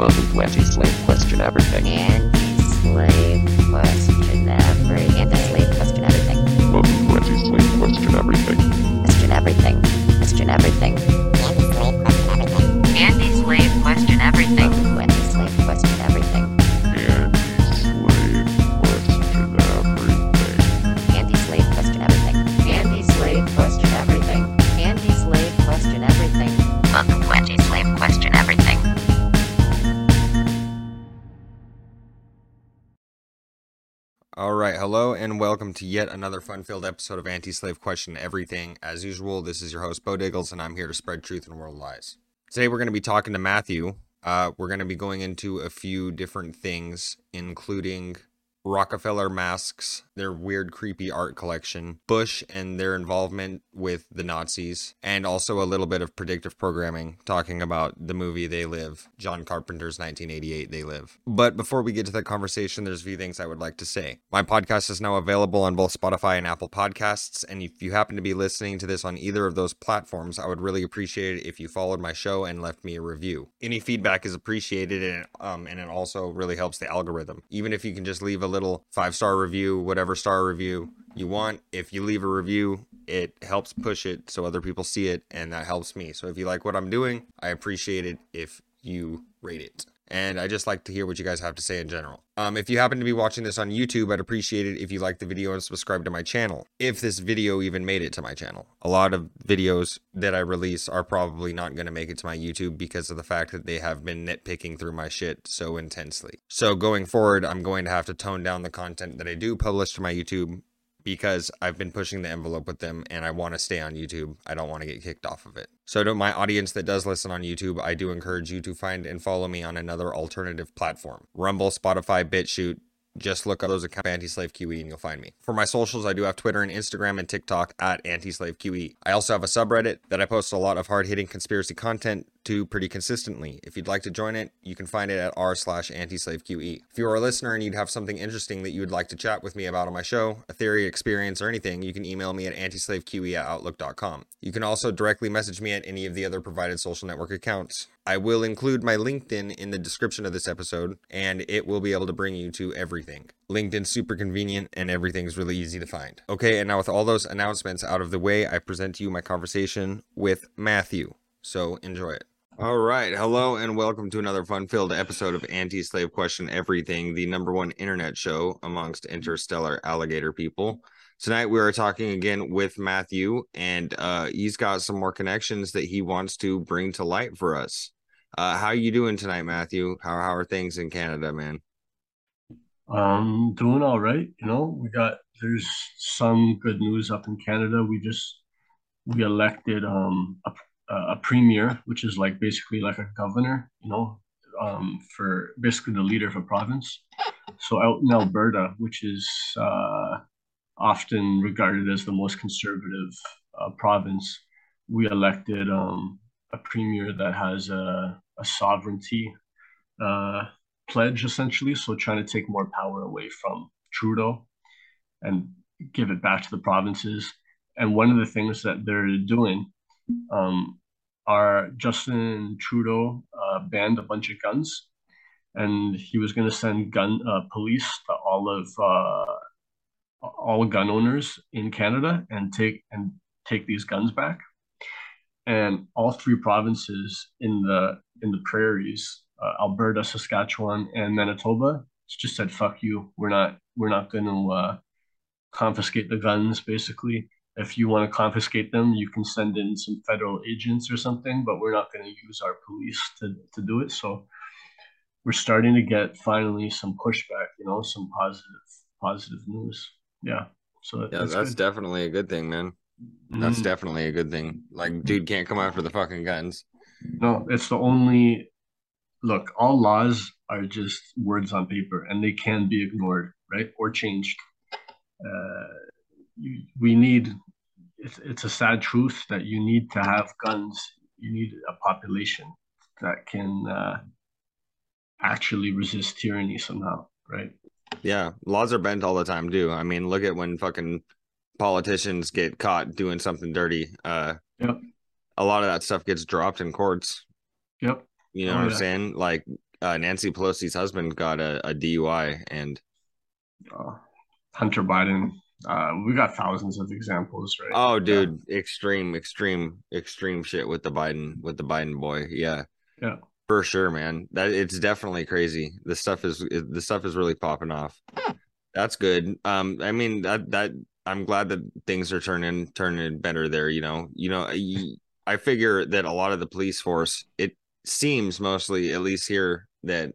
Welcome to Anti-Slave Question Everything. Anti-slave question every anti-slave question everything. Welcome to Anti-Slave Question Everything. Question everything. Question everything. Anti-slave question everything. Welcome to anti-slave hello and welcome to yet another fun-filled episode of Anti-Slave Question Everything. As usual, this is your host Beau Diggles, and I'm here to spread truth and world lies. Today we're going to be talking to Matthew. Uh, we're going to be going into a few different things, including Rockefeller masks, their weird, creepy art collection, Bush and their involvement with the Nazis, and also a little bit of predictive programming, talking about the movie They Live, John Carpenter's 1988 They Live. But before we get to that conversation, there's a few things I would like to say. My podcast is now available on both Spotify and Apple Podcasts, and if you happen to be listening to this on either of those platforms, I would really appreciate it if you followed my show and left me a review. Any feedback is appreciated, and um, and it also really helps the algorithm. Even if you can just leave a little five star review, whatever star review you want, if you leave a review, it helps push it so other people see it, and that helps me. So if you like what I'm doing, I appreciate it if you rate it. And I just like to hear what you guys have to say in general. Um, if you happen to be watching this on YouTube, I'd appreciate it if you like the video and subscribe to my channel. If this video even made it to my channel, a lot of videos that I release are probably not going to make it to my YouTube because of the fact that they have been nitpicking through my shit so intensely. So going forward, I'm going to have to tone down the content that I do publish to my YouTube because I've been pushing the envelope with them and I want to stay on YouTube. I don't want to get kicked off of it. So, to my audience that does listen on YouTube, I do encourage you to find and follow me on another alternative platform Rumble, Spotify, BitChute. Just look up those accounts Anti-Slave QE and you'll find me. For my socials, I do have Twitter and Instagram and TikTok at Anti-Slave QE. I also have a subreddit that I post a lot of hard-hitting conspiracy content to pretty consistently. If you'd like to join it, you can find it at r slash anti-slave QE. If you are a listener and you'd have something interesting that you would like to chat with me about on my show, a theory, experience, or anything, you can email me at antislaveqe at outlook.com. You can also directly message me at any of the other provided social network accounts. I will include my Linktree in the description of this episode, and it will be able to bring you to everything. Linktree's super convenient and everything's really easy to find. Okay, and now with all those announcements out of the way, I present to you my conversation with Matthew. So enjoy it. All right. Hello and welcome to another fun filled episode of Anti Slave Question Everything, the number one internet show amongst interstellar alligator people. Tonight we are talking again with Matthew, and uh, he's got some more connections that he wants to bring to light for us. Uh, how are you doing tonight, Matthew? How how are things in Canada, man? Um, doing all right. You know, we got there's some good news up in Canada. We just we elected um a, a premier, which is like basically like a governor, you know, um for basically the leader of a province. So out in Alberta, which is uh often regarded as the most conservative uh, province, we elected um a premier that has a a sovereignty uh pledge essentially. So trying to take more power away from Trudeau and give it back to the provinces. And one of the things that they're doing um, are Justin Trudeau uh, banned a bunch of guns, and he was going to send gun uh, police to all of uh, all gun owners in Canada and take and take these guns back. And all three provinces in the in the prairies uh, Alberta, Saskatchewan, and Manitoba just said "fuck you." We're not we're not going to uh, confiscate the guns. Basically, if you want to confiscate them, you can send in some federal agents or something, but we're not going to use our police to to do it. So we're starting to get finally some pushback. You know, some positive positive news. Yeah. So Yeah, that's good. definitely a good thing, man. That's Mhm. definitely a good thing. Like, dude can't come after the fucking guns. No, it's the only look, all laws are just words on paper and they can be ignored, right? Or changed. Uh, we need, it's, it's a sad truth that you need to have guns. You need a population that can uh, actually resist tyranny somehow, right? Yeah, laws are bent all the time, too. I mean, look at when fucking politicians get caught doing something dirty. Uh, Yep. a lot of that stuff gets dropped in courts. Yep. You know Oh, what I'm saying? Like, uh, Nancy Pelosi's husband got a, a DUI, and uh, Hunter Biden. Uh, we got thousands of examples, right? oh, dude, extreme, extreme, extreme shit with the Biden with the Biden boy. Yeah, Yeah. for sure, man. That it's definitely crazy. The stuff is the stuff is really popping off. That's good. Um, I mean that that I'm glad that things are turning turning better there. You know, you know, I, I figure that a lot of the police force. It seems mostly, at least here, that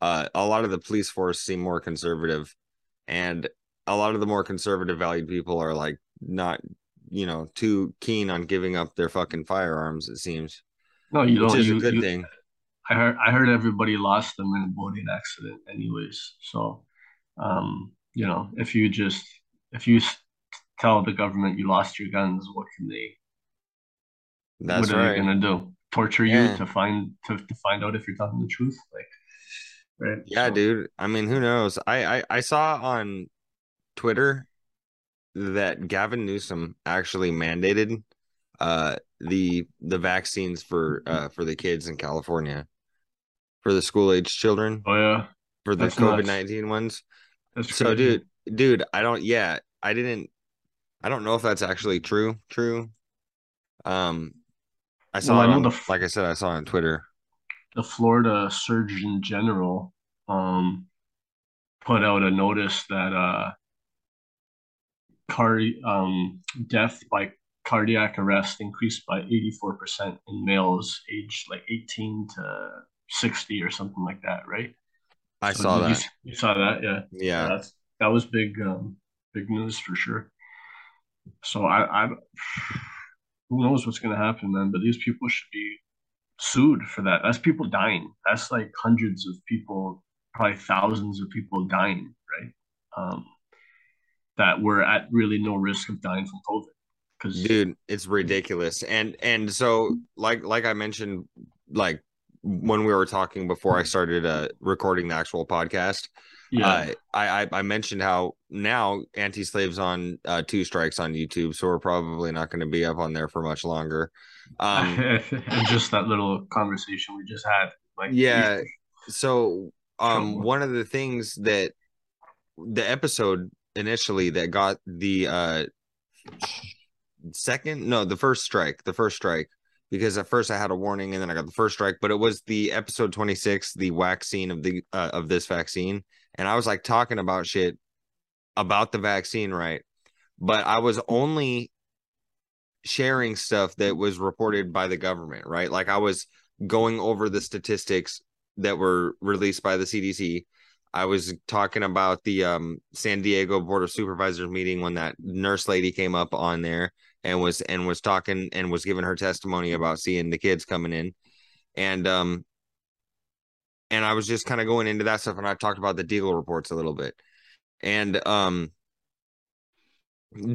uh, a lot of the police force seem more conservative, and a lot of the more conservative valued people are like not, you know, too keen on giving up their fucking firearms. It seems, No, you don't. is You, a good you- thing. I heard. I heard everybody lost them in a boating accident, anyways. So, um, you know, if you just if you tell the government you lost your guns, what can they? That's what are right. they gonna do? Torture Yeah. you to find to, to find out if you're telling the truth? Like, right? Yeah, So- dude. I mean, who knows? I, I I saw on Twitter that Gavin Newsom actually mandated uh the the vaccines for uh for the kids in California for the school age children Oh yeah, for the COVID nineteen ones. that's So, crazy. dude, dude, I don't. Yeah, I didn't. I don't know if that's actually true. True. Um, I saw. Well, I on- the like I said, I saw on Twitter. the Florida Surgeon General um, put out a notice that uh, car um, death by cardiac arrest increased by 84% in males aged like 18 to 60 or something like that, right? I So saw did you that. You, saw that, yeah. Yeah. That's, that was big, um, big news for sure. So I, I, who knows what's going to happen, man? But these people should be sued for that. That's people dying. That's like hundreds of people, probably thousands of people dying, right? Um, that were at really no risk of dying from COVID. Because dude it's ridiculous. And and so like like i mentioned like when we were talking before i started uh recording the actual podcast yeah, uh, i i i mentioned how now anti-slaves on uh two strikes on youtube so we're probably not going to be up on there for much longer. Um and just that little conversation we just had, like yeah. so um one of the things that the episode initially that got the uh second no the first strike the first strike. Because at first i had a warning and then i got the first strike but it was the episode 26 the vaccine of the uh, of this vaccine. And i was like talking about shit about the vaccine right? But i was only sharing stuff that was reported by the government right? Like i was going over the statistics that were released by the cdc I was talking about the um, San Diego Board of Supervisors meeting when that nurse lady came up on there and was and was talking and was giving her testimony about seeing the kids coming in, and um, and I was just kind of going into that stuff, and I talked about the Deagel reports a little bit, and um,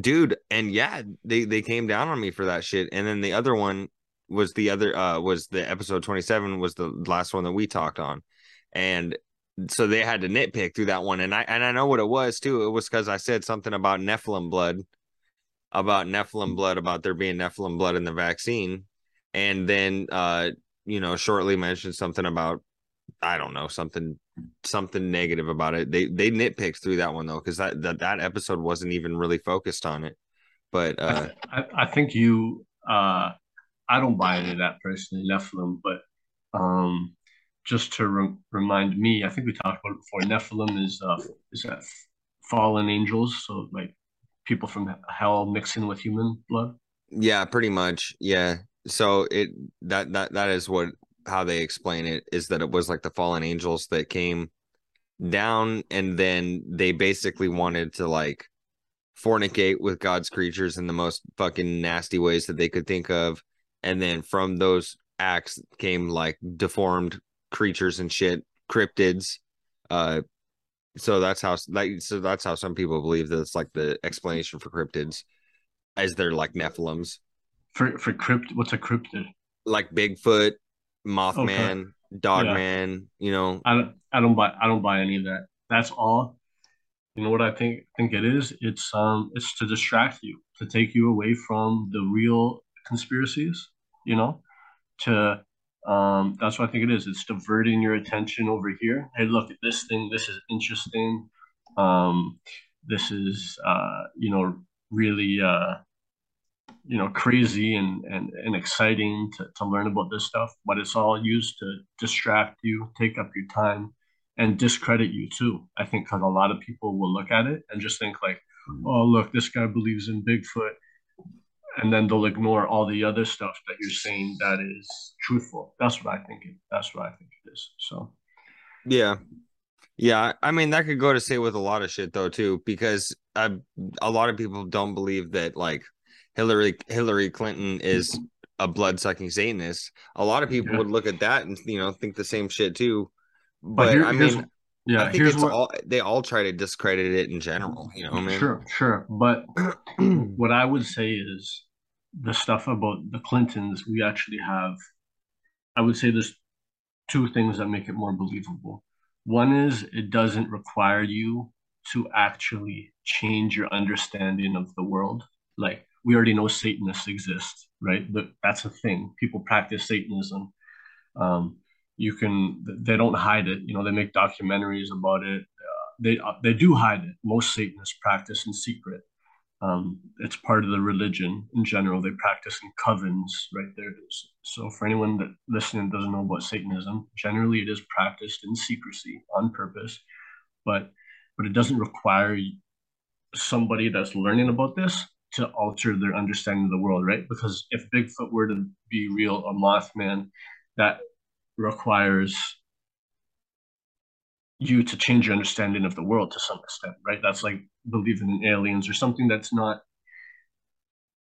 dude, and yeah, they they came down on me for that shit, and then the other one was the other uh was the episode twenty seven was the last one that we talked on, and so they had to nitpick through that one and i and i know what it was too. It was because i said something about nephilim blood about nephilim blood about there being nephilim blood in the vaccine and then uh you know shortly mentioned something about i don't know something something negative about it. They they nitpicked through that one though because that, that that episode wasn't even really focused on it. But uh I, I think you uh I don't buy into that personally, Nephilim, but um just to re- remind me, I think we talked about it before. Nephilim is uh is that fallen angels, so like people from hell mixing with human blood. Yeah, pretty much. Yeah. So it that that that is what how they explain it is that it was like the fallen angels that came down and then they basically wanted to like fornicate with God's creatures in the most fucking nasty ways that they could think of. And then from those acts came like deformed creatures and shit, cryptids. Uh so that's how like so that's how some people believe that it's like the explanation for cryptids as they're like Nephilims For for crypt, what's a cryptid? like Bigfoot, Mothman, Dogman, you know. I don't I don't buy I don't buy any of that. That's all. You know what I think think it is? It's um it's to distract you, to take you away from the real conspiracies, you know, to Um, that's what I think it is. It's diverting your attention over here. Hey, look at this thing. This is interesting. Um, this is uh, you know really uh, you know crazy and and, and exciting to, to learn about this stuff. But it's all used to distract you, take up your time, and discredit you too. I think because a lot of people will look at it and just think like, oh look, this guy believes in Bigfoot and then they'll ignore all the other stuff that you're saying that is truthful. That's what I think. It, that's what I think it is. So, yeah, yeah. I mean, that could go to say with a lot of shit though too, because uh, a lot of people don't believe that like Hillary Hillary Clinton is a blood sucking Satanist. A lot of people yeah. would look at that and you know think the same shit too. But, but here, I mean. Yeah, I think it's what, all they all try to discredit it in general, you know. Sure, sure. But what I would say is the stuff about the Clintons, we actually have I would say there's two things that make it more believable. One is it doesn't require you to actually change your understanding of the world. Like we already know Satanists exist, right? But that's a thing. People practice Satanism. Um, you can they don't hide it. You know they make documentaries about it. Uh, they uh, they do hide it. Most satanists practice in secret. Um, it's part of the religion in general. They practice in covens right there. So for anyone that listening doesn't know about satanism generally it is practiced in secrecy on purpose. But but it doesn't require somebody that's learning about this to alter their understanding of the world right? Because if bigfoot were to be real a mothman that requires you to change your understanding of the world to some extent, right? That's like believing in aliens or something that's not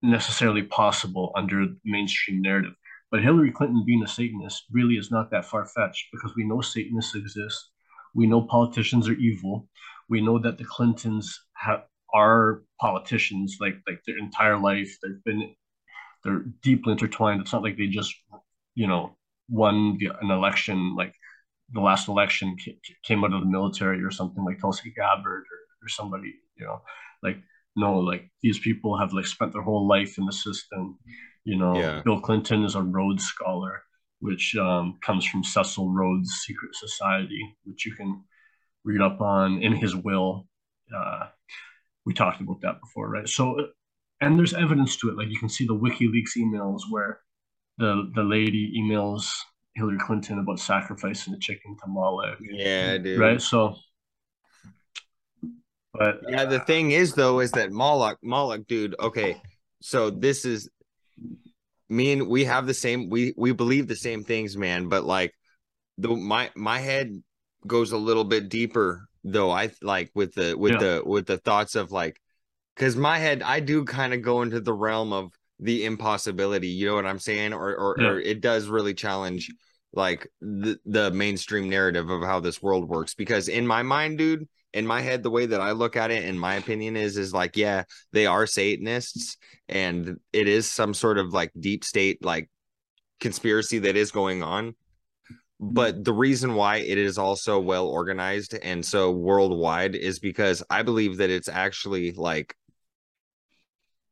necessarily possible under mainstream narrative. But Hillary Clinton being a Satanist really is not that far fetched because we know Satanists exist. We know politicians are evil. We know that the Clintons have are politicians like like their entire life. They've been they're deeply intertwined. It's not like they just you know won the, an election like the last election came out of the military or something like Tulsi Gabbard or, or somebody, you know, like no, like these people have like spent their whole life in the system. You know, yeah. Bill Clinton is a Rhodes Scholar, which um, comes from Cecil Rhodes' Secret Society, which you can read up on in his will. Uh, we talked about that before, right? So, and there's evidence to it. Like you can see the WikiLeaks emails where the the lady emails Hillary Clinton about sacrificing the chicken to Moloch. Yeah, dude. Right. So, but yeah, the thing is though, is that Moloch, Moloch, dude. Okay, so this is me and we have the same. We we believe the same things, man. But like, the my my head goes a little bit deeper though. I like with the with yeah. the with the thoughts of like, because my head, I do kind of go into the realm of the impossibility. You know what I'm saying? Or or, yeah. or it does really challenge like the the mainstream narrative of how this world works. Because in my mind, dude, in my head, the way that I look at it, in my opinion, is is like, yeah, they are Satanists, and it is some sort of like deep state like conspiracy that is going on. But the reason why it is also well organized and so worldwide is because I believe that it's actually like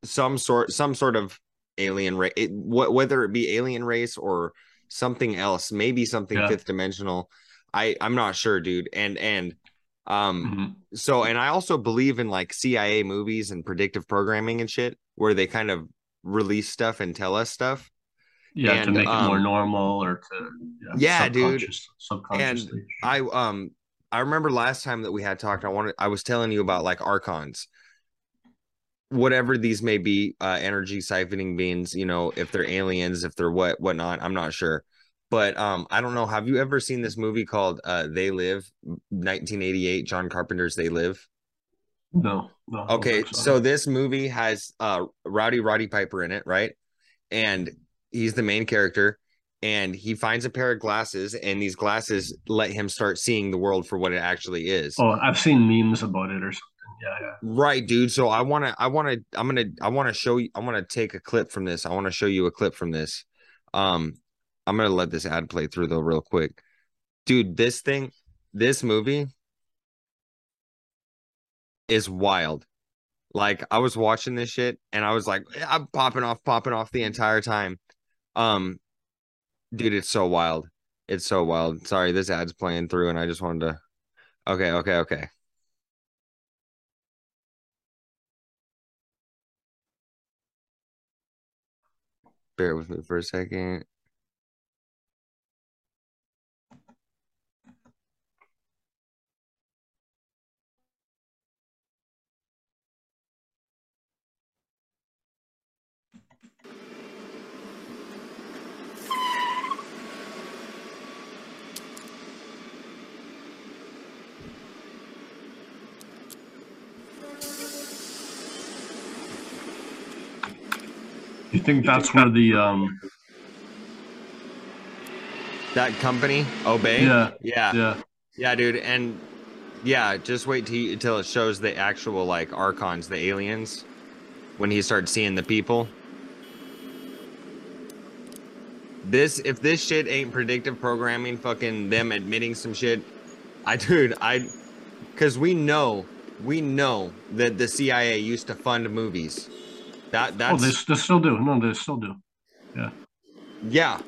some sort some sort of alien race whether it be alien race or something else maybe something yeah. fifth dimensional i i'm not sure dude. And and um mm-hmm. so and i also believe in like cia movies and predictive programming and shit where they kind of release stuff and tell us stuff. Yeah and, to make um, it more um, normal or to yeah, yeah dude. and i um i remember last time that we had talked i wanted i was telling you about like archons whatever these may be, uh, energy siphoning beings, you know, if they're aliens, if they're what, whatnot, I'm not sure. But um, I don't know. Have you ever seen this movie called uh, They Live, 1988, John Carpenter's They Live? No. no okay, so. so this movie has uh Rowdy Roddy Piper in it, right? And he's the main character and he finds a pair of glasses and these glasses let him start seeing the world for what it actually is. Oh, I've seen memes about it or something yeah, yeah. Right, dude. So I want to, I want to, I'm gonna, I want to show you. I want to take a clip from this. I want to show you a clip from this. Um, I'm gonna let this ad play through though, real quick, dude. This thing, this movie is wild. Like I was watching this shit and I was like, I'm popping off, popping off the entire time. Um, dude, it's so wild. It's so wild. Sorry, this ad's playing through, and I just wanted to. Okay, okay, okay. Bear with me for a second. You think that's where the um That company, Obey. yeah yeah, yeah, yeah dude, and yeah, just wait till, till it shows the actual like archons, the aliens, when he starts seeing the people. This if this shit ain't predictive programming, fucking them admitting some shit, I dude, I, because we know, we know that the CIA used to fund movies. That oh that's they, s- they still do. No they still do. Yeah. yeah,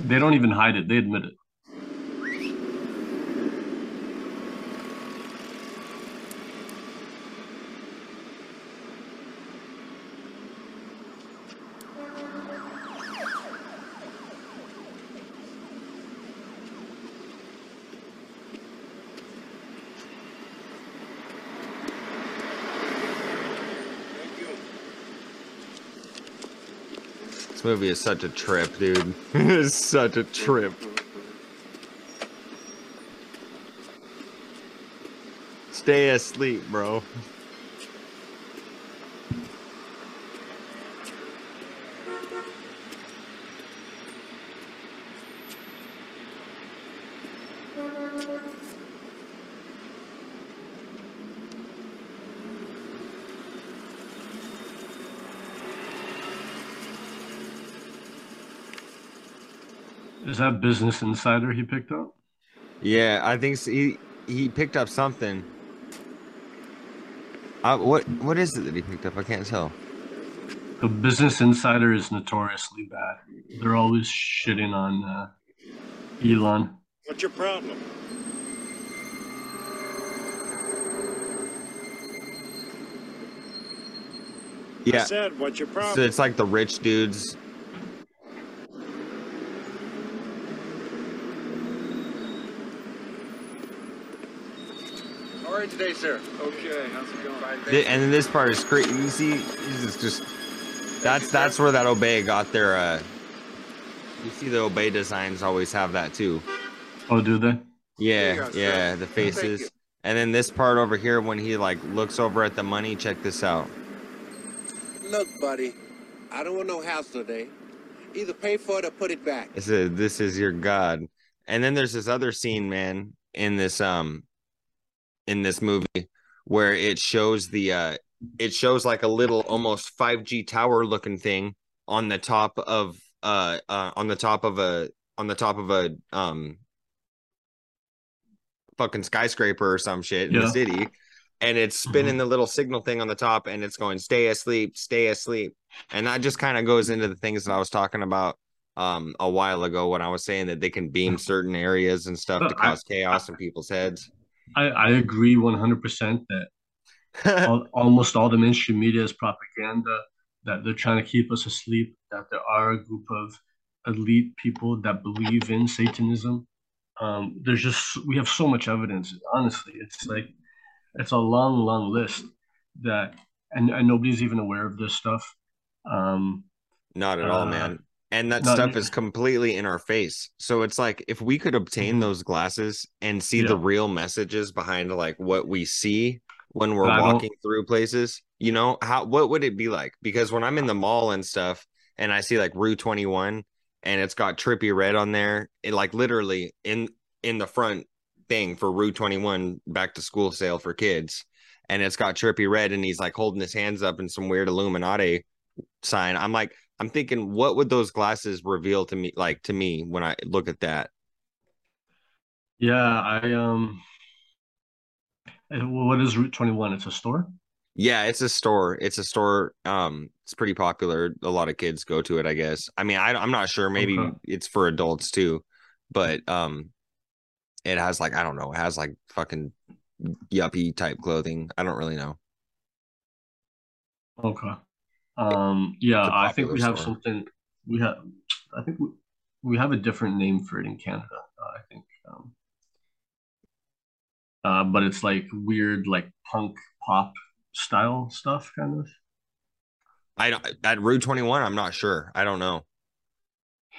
they don't even hide it. They admit it movie is such a trip, dude. it's such a trip. Stay asleep, bro. Is that business insider he picked up Yeah, I think s he he picked up something. Uh, what what is it that he picked up? I can't tell. the business insider is notoriously bad they're always shitting on uh, elon What's your problem? Yeah. I said, what's your so problem? it's like the rich dudes. How are you today, sir? Okay, how's it going? Fine, Th- And then this part is great. You see, it's just that's that's where that Obey got their. uh You see, the Obey designs always have that too. oh do they Yeah, go, sir. yeah, the faces. And then this part over here, when he like looks over at the money, check this out. Look, buddy, I don't want no house today. Either pay for it or put it back. This is this is your god. And then there's this other scene, man, in this um in this movie where it shows the uh it shows like a little almost 5G tower looking thing on the top of uh uh on the top of a on the top of a um fucking skyscraper or some shit in the city. And it's spinning the little signal thing on the top and it's going stay asleep stay asleep. And that just kind of goes into the things that I was talking about um a while ago when I was saying that they can beam certain areas and stuff to I- cause chaos in people's heads. I, I agree 100% that all, almost all the mainstream media is propaganda, that they're trying to keep us asleep, that there are a group of elite people that believe in Satanism. Um, there's just, we have so much evidence. Honestly, it's like, it's a long, long list that, and, and nobody's even aware of this stuff. Um, Not at all, Uh, man. And that not- stuff is completely in our face. So it's like if we could obtain Mhm. those glasses and see the real messages behind like what we see when we're walking through places, you know, how what would it be like? Because when I'm in the mall and stuff and I see like Rue 21 and it's got trippy red on there, it like literally in in the front thing for Rue 21 back to school sale for kids. And it's got trippy red and he's like holding his hands up in some weird Illuminati sign. I'm like, I'm thinking, what would those glasses reveal to me, like to me, when I look at that? yeah, I, um, what is Route 21? It's a store? Yeah, it's a store. It's a store. Um, it's pretty popular. A lot of kids go to it, I guess. I mean, I, I'm not sure. Maybe Okay. it's for adults too, but um, it has like I don't know. It has like fucking yuppie type clothing. I don't really know. Okay. Um, yeah, I think we have something. We have, I think we, we have a different name for it in Canada. Uh, I think, um, uh, but it's like weird, like punk pop style stuff, kind of. I don't at Route 21. I'm not sure. I don't know.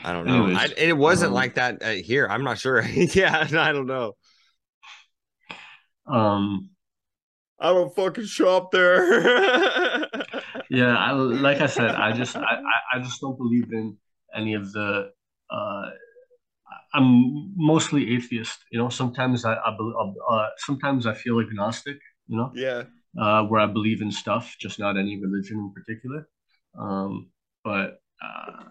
I don't know. Anyways, I, it wasn't um, like that uh, here. I'm not sure. yeah, I don't know. Um, I don't fucking shop there. yeah, I, like I said, I just, I, I, just don't believe in any of the. Uh, I'm mostly atheist. You know, sometimes I, I bel- uh, sometimes I feel agnostic. You know. yeah. uh, where I believe in stuff, just not any religion in particular. Um, but uh,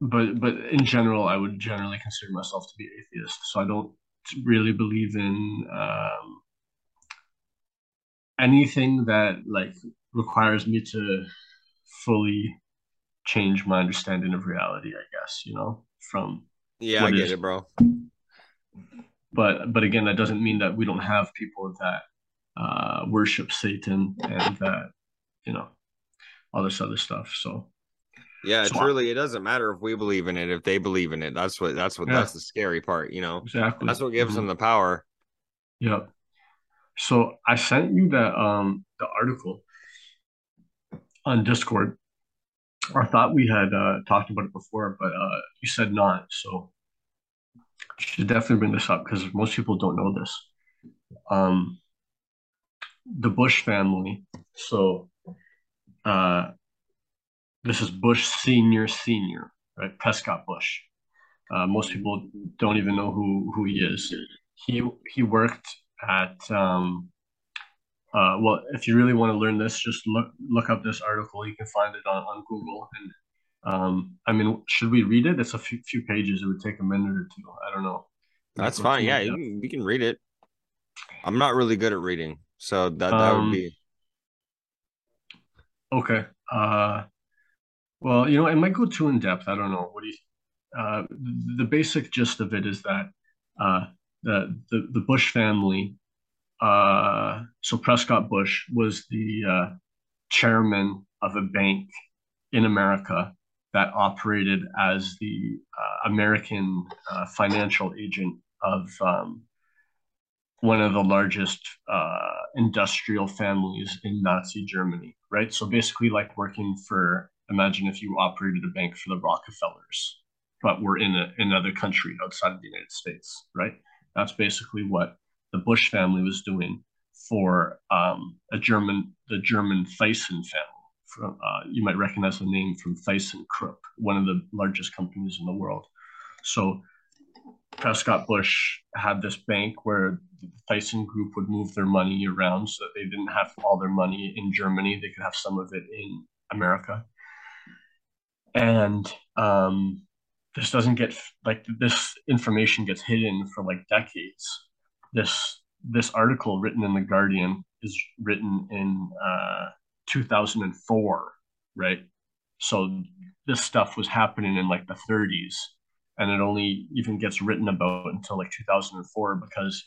but but in general, I would generally consider myself to be atheist. So I don't really believe in um, anything that like requires me to fully change my understanding of reality. I guess you know from Yeah, I get is- it, bro. but but again, that doesn't mean that we don't have people that uh, worship Satan and that you know all this other stuff. So Yeah, So- truly, it doesn't matter if we believe in it, if they believe in it. That's what that's what Yeah. that's the scary part, you know. exactly, That's what gives Mhm. them the power. Yeah. So I sent you the um the article on Discord. I thought we had uh, talked about it before, but uh, you said not. So should definitely bring this up because most people don't know this. Um, the Bush family. So uh, this is Bush Senior Senior, right? Prescott Bush. Uh, most people don't even know who who he is. He he worked at um, uh, well, if you really want to learn this, just look look up this article. You can find it on, on Google. And um, I mean, should we read it? It's a few, few pages. It would take a minute or two. I don't know. That's fine. Yeah, you can, you can read it. I'm not really good at reading, so that that would Um, be Okay. Uh, well, you know, it might go too in depth. I don't know. What do you? Uh, the, the basic gist of it is that uh, the the the Bush family. Uh, so Prescott Bush was the uh, chairman of a bank in America that operated as the uh, American uh, financial agent of um, one of the largest uh, industrial families in Nazi Germany, right? So basically, like working for, imagine if you operated a bank for the Rockefellers, but we're in a, another country outside of the United States, right? That's basically what the Bush family was doing for um, a German, the German Thyssen family. From, uh, you might recognize the name from ThyssenKrupp, one of the largest companies in the world. So Prescott Bush had this bank where the Thyssen Group would move their money around so that they didn't have all their money in Germany. They could have some of it in America. And um, this doesn't get like this information gets hidden for like decades. This this article written in the Guardian is written in uh, 2004, right? So this stuff was happening in like the 30s and it only even gets written about until like 2004 because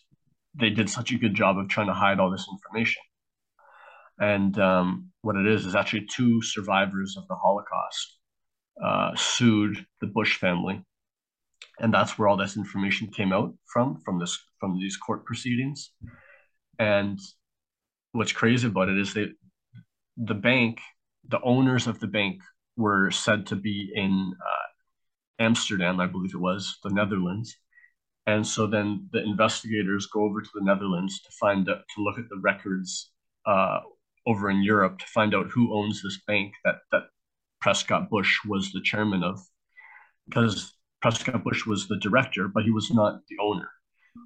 they did such a good job of trying to hide all this information. And um, what it is is actually two survivors of the Holocaust uh, sued the Bush family, and that's where all this information came out from from this from these court proceedings. And what's crazy about it is that the bank, the owners of the bank, were said to be in uh, Amsterdam, I believe it was, the Netherlands. And so then the investigators go over to the Netherlands to find out, to look at the records uh, over in Europe to find out who owns this bank that that Prescott Bush was the chairman of, because Prescott Bush was the director, but he was not the owner.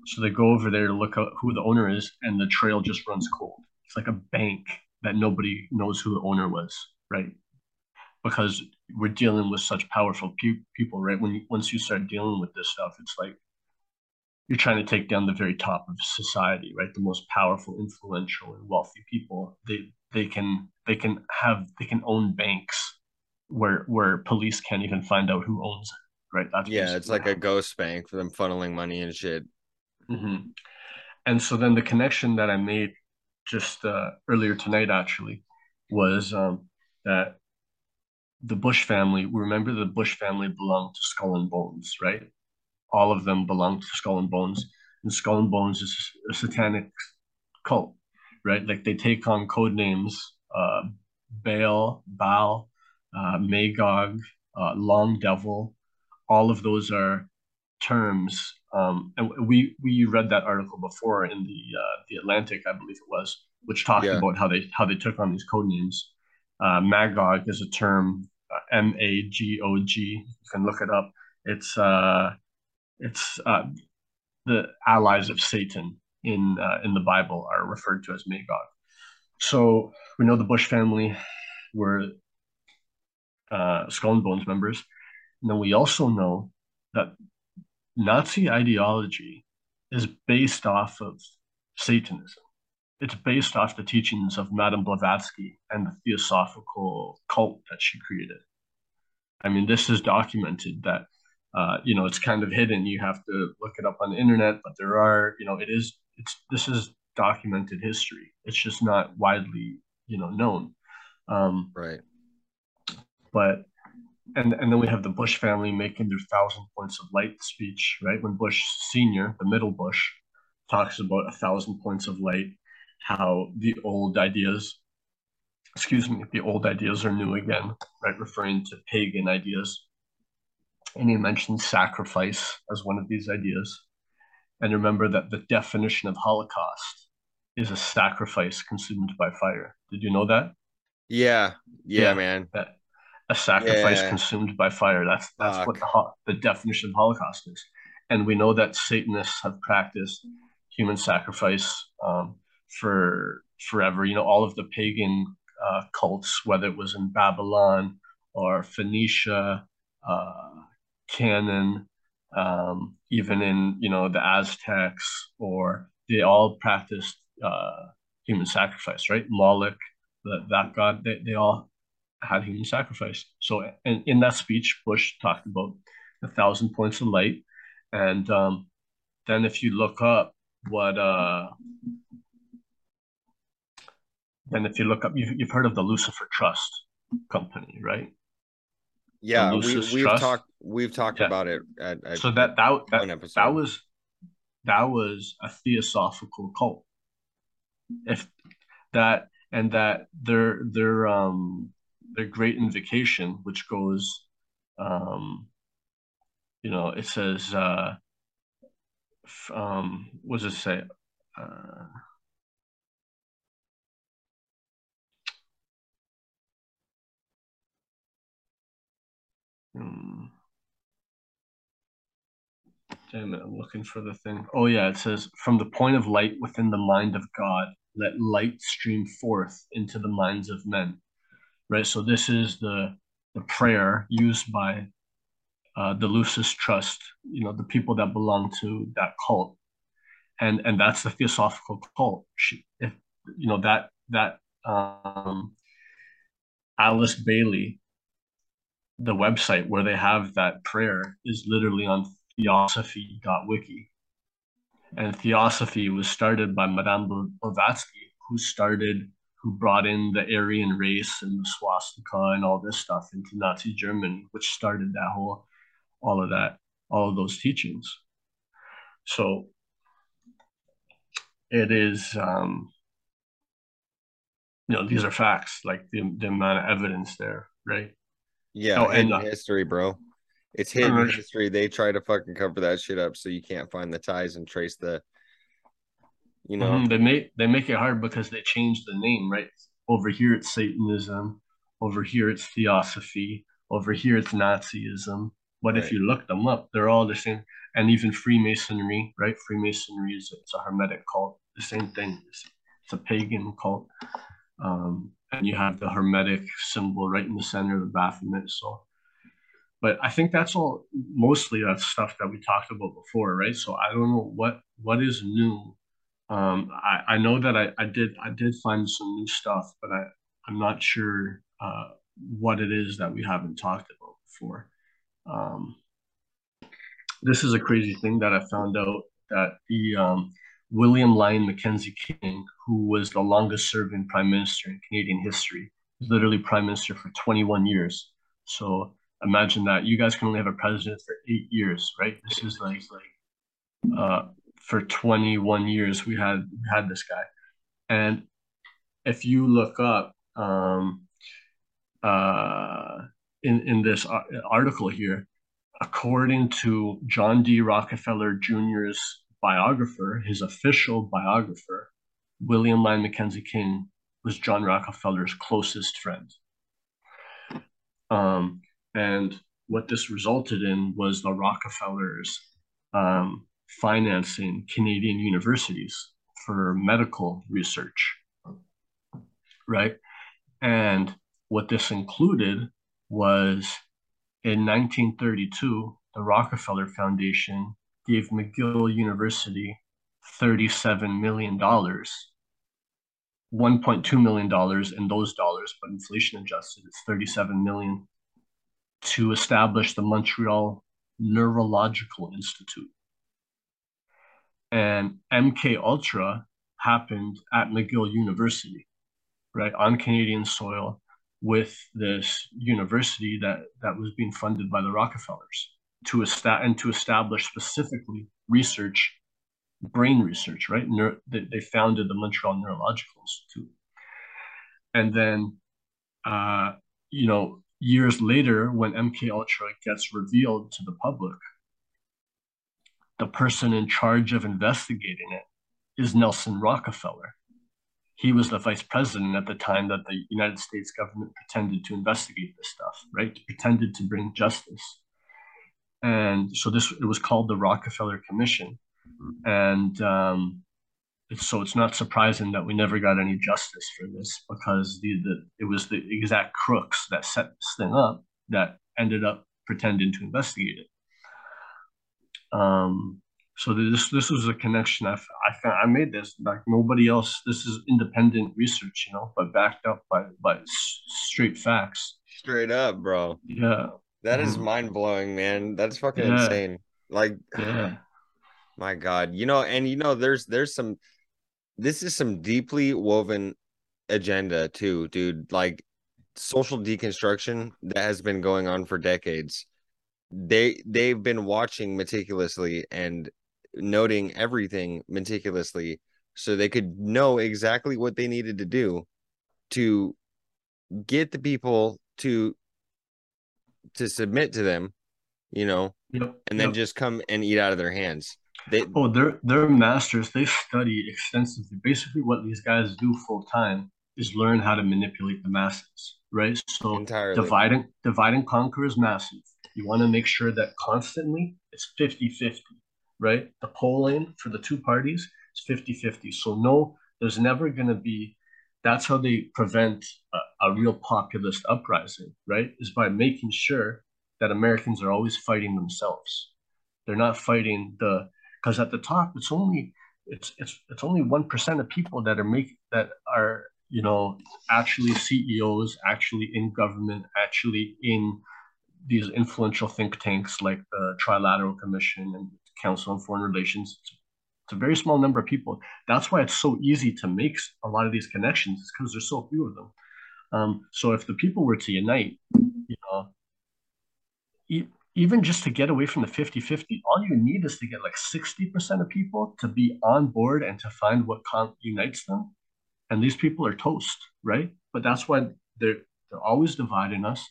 So they go over there to look at who the owner is, and the trail just runs cold. It's like a bank that nobody knows who the owner was, right? Because we're dealing with such powerful pe- people, right? When you, once you start dealing with this stuff, it's like you're trying to take down the very top of society, right? The most powerful, influential, and wealthy people. They they can they can have they can own banks where where police can't even find out who owns it, right? That's yeah, it's like a ghost bank for them funneling money and shit. Mm-hmm. And so then the connection that I made just uh, earlier tonight actually was um, that the Bush family. Remember, the Bush family belonged to Skull and Bones, right? all of them belonged to Skull and Bones, and Skull and Bones is a satanic cult, right? Like they take on code names, uh, Baal, Baal, Magog, uh, Long Devil. All of those are terms, um, and we we read that article before in the uh, the Atlantic, I believe it was, which talked yeah. about how they how they took on these code names. Uh, Magog is a term, uh, M A G O G. You can look it up. It's uh, it's uh, the allies of Satan in uh, in the Bible are referred to as Magog. So we know the Bush family were uh, Skull and Bones members. And then we also know that Nazi ideology is based off of Satanism. It's based off the teachings of Madame Blavatsky and the theosophical cult that she created. I mean, this is documented that uh, you know it's kind of hidden you have to look it up on the internet but there are you know it is it's this is documented history it's just not widely you know known um, right but and and then we have the bush family making their thousand points of light speech right when bush senior the middle bush talks about a thousand points of light how the old ideas excuse me the old ideas are new again right referring to pagan ideas and he mentions sacrifice as one of these ideas. And remember that the definition of Holocaust is a sacrifice consumed by fire. Did you know that? Yeah, yeah, yeah man. That a sacrifice yeah. consumed by fire. That's that's Fuck. what the the definition of Holocaust is. And we know that Satanists have practiced human sacrifice um, for forever. You know, all of the pagan uh, cults, whether it was in Babylon or Phoenicia, uh, Canaan, um, even in you know the Aztecs, or they all practiced uh, human sacrifice, right? Moloch, the, that god, they, they all had human sacrifice. So in, in that speech, Bush talked about a thousand points of light, and um, then if you look up what uh, then if you look up, you've, you've heard of the Lucifer Trust company, right? Yeah, we, we've Trust. talked we've talked yeah. about it. At, at so that that that, that was that was a theosophical cult. If that and that their their um their great invocation, which goes, um, you know, it says, uh, um, what does it say? Uh, Hmm. Damn it, I'm looking for the thing. Oh, yeah, it says, From the point of light within the mind of God, let light stream forth into the minds of men. Right? So, this is the, the prayer used by uh, the Lucis Trust, you know, the people that belong to that cult. And, and that's the theosophical cult. She, if, you know, that, that um, Alice Bailey the website where they have that prayer is literally on theosophy.wiki. And theosophy was started by Madame Blavatsky, who started, who brought in the Aryan race and the swastika and all this stuff into Nazi Germany, which started that whole, all of that, all of those teachings. So it is, um, you know, these are facts, like the, the amount of evidence there, right? Yeah, oh, and uh, history, bro. It's hidden history. They try to fucking cover that shit up so you can't find the ties and trace the. You know, mm-hmm. they make they make it hard because they change the name, right? Over here it's Satanism, over here it's Theosophy, over here it's Nazism. But right. if you look them up, they're all the same. And even Freemasonry, right? Freemasonry is it's a hermetic cult. The same thing. It's, it's a pagan cult. Um, and you have the hermetic symbol right in the center of the Baphomet. So but I think that's all mostly that stuff that we talked about before, right? So I don't know what what is new. Um, I, I know that I, I did I did find some new stuff, but I I'm not sure uh, what it is that we haven't talked about before. Um, this is a crazy thing that I found out that the um, William Lyon Mackenzie King, who was the longest serving prime minister in Canadian history, was literally prime minister for 21 years. So imagine that you guys can only have a president for eight years, right? This is like like uh, for 21 years we had we had this guy, and if you look up um, uh, in in this article here, according to John D. Rockefeller Jr.'s biographer, his official biographer, William Lyon Mackenzie King was John Rockefeller's closest friend. Um, and what this resulted in was the Rockefellers um, financing Canadian universities for medical research, right? And what this included was in 1932, the Rockefeller Foundation gave McGill University $37 million, $1.2 million in those dollars, but inflation adjusted, it's 37 million to establish the Montreal Neurological Institute. And MK Ultra happened at McGill University, right, on Canadian soil with this university that, that was being funded by the Rockefellers to esta- and to establish specifically research, brain research, right? Neuro- they, they founded the Montreal Neurological Institute. And then, uh, you know, years later, when MK Ultra gets revealed to the public, the person in charge of investigating it is Nelson Rockefeller. He was the vice president at the time that the United States government pretended to investigate this stuff, right? Pretended to bring justice. And so this it was called the Rockefeller Commission. And um, so it's not surprising that we never got any justice for this because the, the it was the exact crooks that set this thing up that ended up pretending to investigate it. Um, so this this was a connection I, I found. I made this like nobody else. This is independent research, you know, but backed up by by straight facts. Straight up, bro. Yeah, that is mm. mind blowing, man. That's fucking yeah. insane. Like, yeah. my God, you know, and you know, there's there's some this is some deeply woven agenda too, dude. Like social deconstruction that has been going on for decades. They they've been watching meticulously and noting everything meticulously so they could know exactly what they needed to do to get the people to to submit to them, you know, yep, and then yep. just come and eat out of their hands. They, oh, they're they're masters. They study extensively. Basically, what these guys do full time is learn how to manipulate the masses, right? So Entirely. dividing divide and conquer is massive. You want to make sure that constantly it's 50-50, right? The polling for the two parties is 50-50. So no, there's never going to be that's how they prevent a, a real populist uprising, right? Is by making sure that Americans are always fighting themselves. They're not fighting the because at the top it's only it's it's it's only one percent of people that are make that are you know actually CEOs, actually in government, actually in these influential think tanks like the Trilateral Commission and Council on Foreign Relations. It's, a very small number of people. That's why it's so easy to make a lot of these connections, because there's so few of them. Um, so if the people were to unite, you know, even just to get away from the 50 50, all you need is to get like 60% of people to be on board and to find what unites them. And these people are toast, right? But that's why they're, they're always dividing us.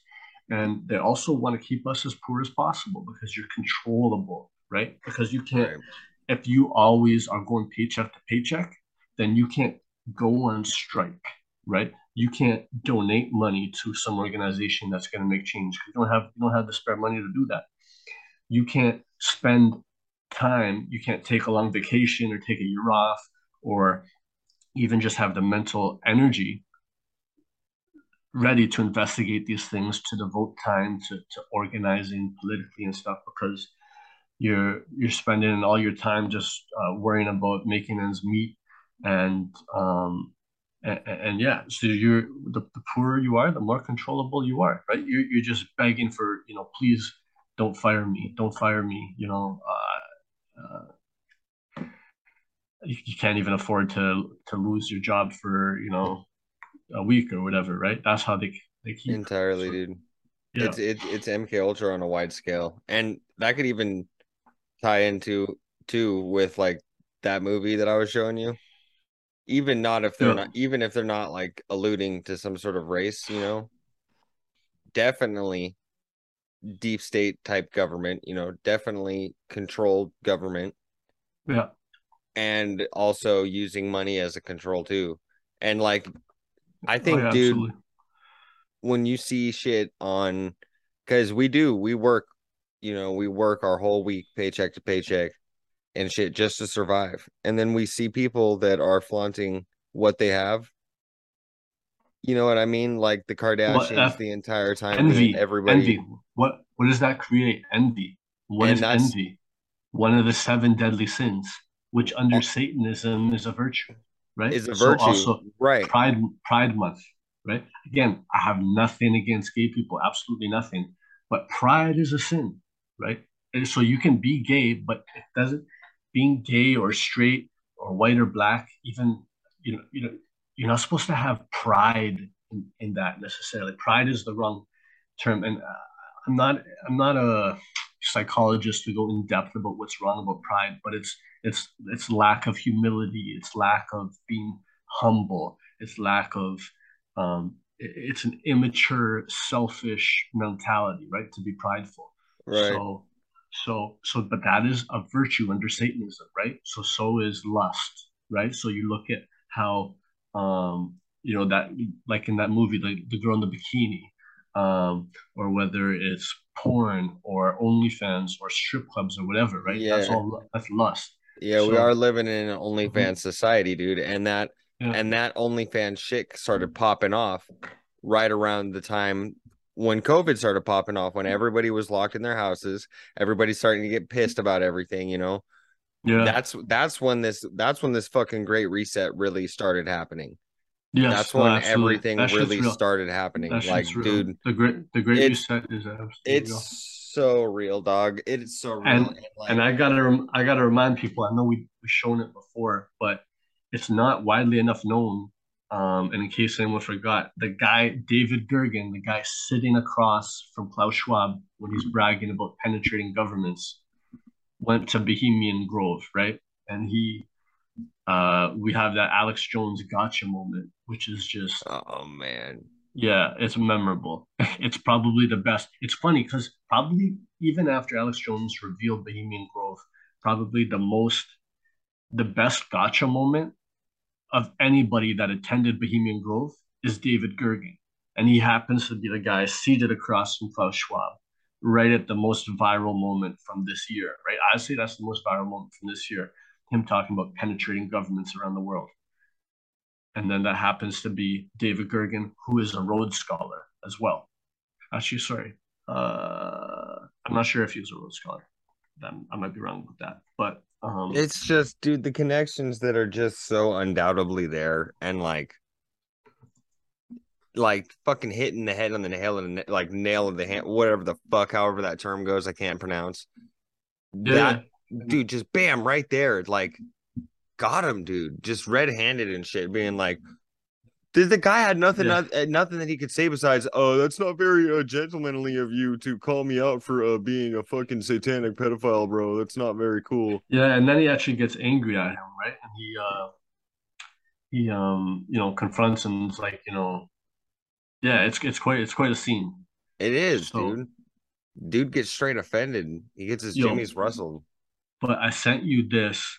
And they also want to keep us as poor as possible because you're controllable, right? Because you can't, right. if you always are going paycheck to paycheck, then you can't go on strike, right? you can't donate money to some organization that's going to make change. You don't have you don't have the spare money to do that. You can't spend time. You can't take a long vacation or take a year off, or even just have the mental energy ready to investigate these things, to devote time to, to organizing politically and stuff because you're you're spending all your time just uh, worrying about making ends meet and um and, and yeah so you're the, the poorer you are the more controllable you are right? You're, you're just begging for you know please don't fire me don't fire me you know uh, uh, you, you can't even afford to to lose your job for you know a week or whatever right that's how they they keep Entirely, so, dude. yeah It's it, it's MK Ultra on a wide scale, and that could even tie into too with like that movie that I was showing you. Even not if they're Yeah. not, even if they're not like alluding to some sort of race, you know. Definitely deep state type government, you know, definitely controlled government, yeah and also using money as a control too. And like, I think, Oh, yeah, dude, absolutely. when you see shit on because we do we work you know we work our whole week paycheck to paycheck and shit just to survive. And then we see people that are flaunting what they have. You know what i mean? Like the kardashians uh, the entire time envy everybody envy. What what does that create? Envy. What And is envy? One of the seven deadly sins which under satanism is a virtue right? is a So virtue also right. Pride pride month right? Again i have nothing against gay people absolutely nothing but pride is a sin right? And so you can be gay but it doesn't being gay or straight or white or black even you know you know you're not supposed to have pride in, in that necessarily. Pride is the wrong term and uh, i'm not i'm not a psychologist to go in depth about what's wrong about pride but it's it's it's lack of humility it's lack of being humble it's lack of um it- it's an immature selfish mentality right to be prideful. Right. So so so but that is a virtue under satanism right? So so is lust right? So you look at how um you know that like in that movie the, the girl in the bikini um or whether it's porn or OnlyFans or strip clubs or whatever right? That's Yeah. all that's lust yeah we are living in an mm-hmm. onlyfans society dude and that Yeah. and that OnlyFans shit started mm-hmm. popping off right around the time when COVID started popping off, when mm-hmm. everybody was locked in their houses, everybody's starting to get pissed about everything, you know. yeah That's that's when this that's when this fucking great reset really started happening. Yeah, that's when absolutely. everything That really real. started happening. That Like, dude, the great the great it's- reset is absolutely it's. So real, dog. It's so real. And- like, and I gotta rem- I gotta remind people. I know we we've shown it before, but it's not widely enough known. Um, and in case anyone forgot, the guy David Gergen, the guy sitting across from Klaus Schwab when he's bragging about penetrating governments, went to Bohemian Grove, right? And he, uh, we have that Alex Jones gotcha moment, which is just oh man. Yeah, it's memorable. It's probably the best. It's funny because probably even after Alex Jones revealed Bohemian Grove, probably the most, the best gotcha moment of anybody that attended Bohemian Grove is David Gergen. And he happens to be the guy seated across from Klaus Schwab, right at the most viral moment from this year, right? I say that's the most viral moment from this year, him talking about penetrating governments around the world. And then that happens to be David Gergen, who is a Rhodes Scholar as well. Actually, sorry. Uh, I'm not sure if he was a Rhodes Scholar. Then I might be wrong with that. But um, It's just, dude, the connections that are just so undoubtedly there, and like, like fucking hitting the head on the nail and like nail of the hand, whatever the fuck, however that term goes, I can't pronounce. yeah, That dude, just bam, right there, like, got him, dude, just red handed and shit, being like. The, the guy had nothing, Yeah. uh, nothing that he could say besides, "Oh, that's not very uh, gentlemanly of you to call me out for uh, being a fucking satanic pedophile, bro. That's not very cool." yeah, and then he actually gets angry at him, right? And he uh, he um, you know, confronts him. It's like you know, yeah, it's it's quite it's quite a scene. It is, So- dude. Dude gets straight offended. He gets his Yo. jimmies rustled. But I sent you this.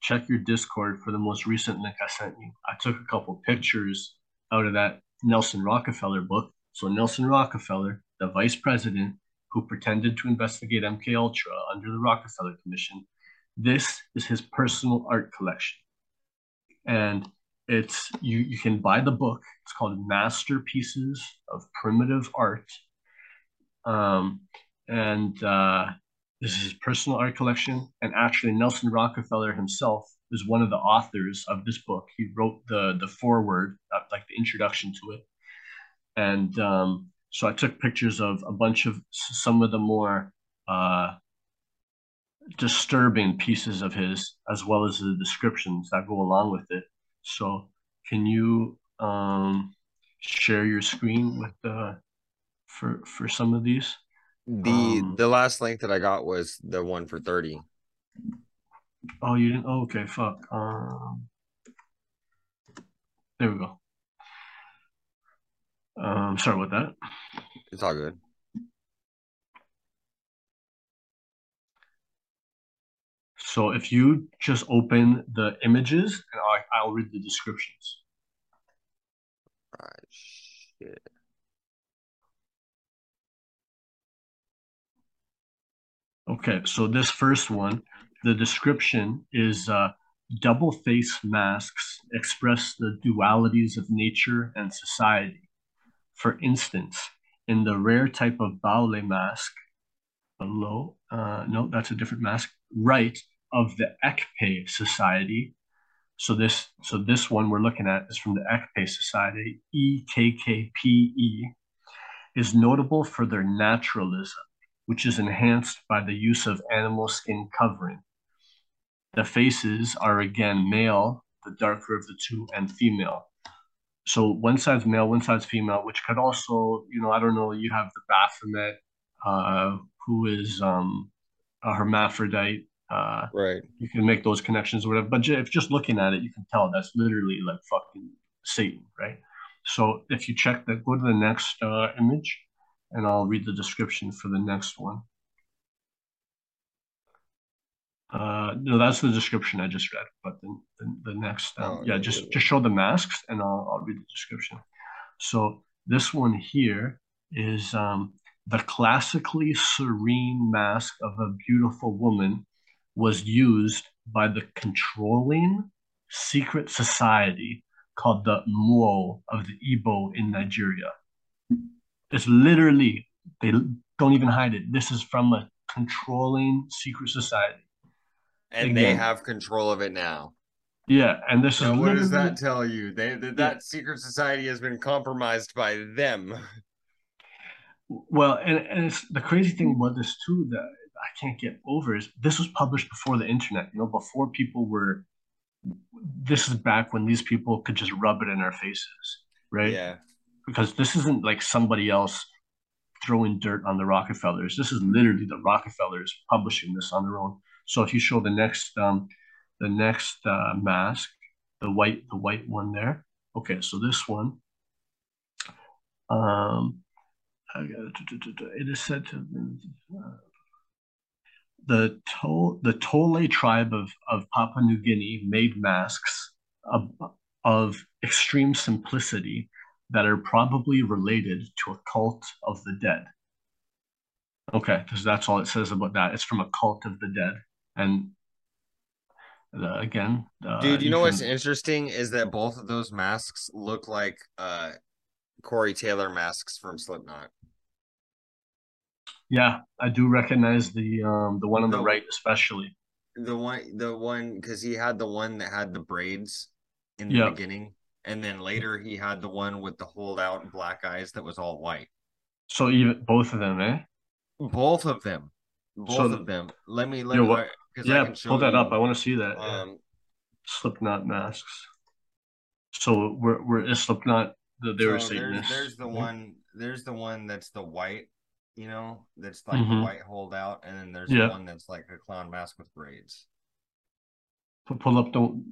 Check your Discord for the most recent link I sent you. I took a couple pictures out of that Nelson Rockefeller book. So Nelson Rockefeller, the vice president who pretended to investigate MK Ultra under the Rockefeller Commission, this is his personal art collection. And it's you you can buy the book. It's called Masterpieces of Primitive Art. Um, and uh, this is his personal art collection. And actually, Nelson Rockefeller himself is one of the authors of this book. He wrote the the foreword, uh, like the introduction to it. And um, so I took pictures of a bunch of some of the more uh, disturbing pieces of his, as well as the descriptions that go along with it. So, can you um, share your screen with the for for some of these? The Um, the last link that I got was the one for 30. Oh, you didn't? Oh, okay, fuck. Um, there we go. Um, sorry about that. It's all good. So if you just open the images, and I, I'll read the descriptions. Right. Shit. Okay, so this first one, the description is uh, double face masks express the dualities of nature and society. For instance, in the rare type of Baule mask, below, uh, no, that's a different mask, right of the Ekpe Society. So this, so this one we're looking at is from the Ekpe Society, E EKKPE, is notable for their naturalism which is enhanced by the use of animal skin covering. The faces are again male, the darker of the two, and female. So one side's male, one side's female, which could also, you know, I don't know, you have the Baphomet, uh, who is um, a hermaphrodite. Uh, Right. you can make those connections or whatever. But if just looking at it, you can tell that's literally like fucking Satan, right? So if you check that, go to the next uh, image, and I'll read the description for the next one. Uh, no, that's the description I just read. But the the, the next, um, Oh, yeah, yeah, just just show the masks, and I'll I'll read the description. So this one here is um, the classically serene mask of a beautiful woman was used by the controlling secret society called the Muo of the Igbo in Nigeria. It's literally, they don't even hide it. This is from a controlling secret society. And they have control of it now. Yeah, and this So is what does that tell you? They that, that secret society has been compromised by them. Well, and, and it's the crazy thing about this too that I can't get over is this was published before the internet, you know, before people were. This is back when these people could just rub it in our faces, right? Yeah. Because this isn't like somebody else throwing dirt on the Rockefellers. This is literally the Rockefellers publishing this on their own. So if you show the next, um, the next uh, mask, the white, the white one there. Okay, so this one. Um, it is said to uh, the Tol the Tole tribe of, of Papua New Guinea made masks of, of extreme simplicity that are probably related to a cult of the dead. Okay, because that's all it says about that. It's from a cult of the dead, and again, uh, Dude, you know what's interesting is that both of those masks look like uh Corey Taylor masks from Slipknot. Yeah, I do recognize the um the one on the No. right, especially. The one the one because he had the one that had the braids in the Yeah. beginning, and then later he had the one with the holdout black eyes that was all white. So even both of them, eh? Both of them. Both So- of them. Let me let Yeah, me Yeah, pull that you, up. I want to see that. yeah. Um Slipknot masks. So we're we're is Slipknot the, they so there's, Satanists. there's the right? one there's the one that's the white, you know, that's like Mhm. white holdout, and then there's Yeah. the one that's like a clown mask with braids. Pull up the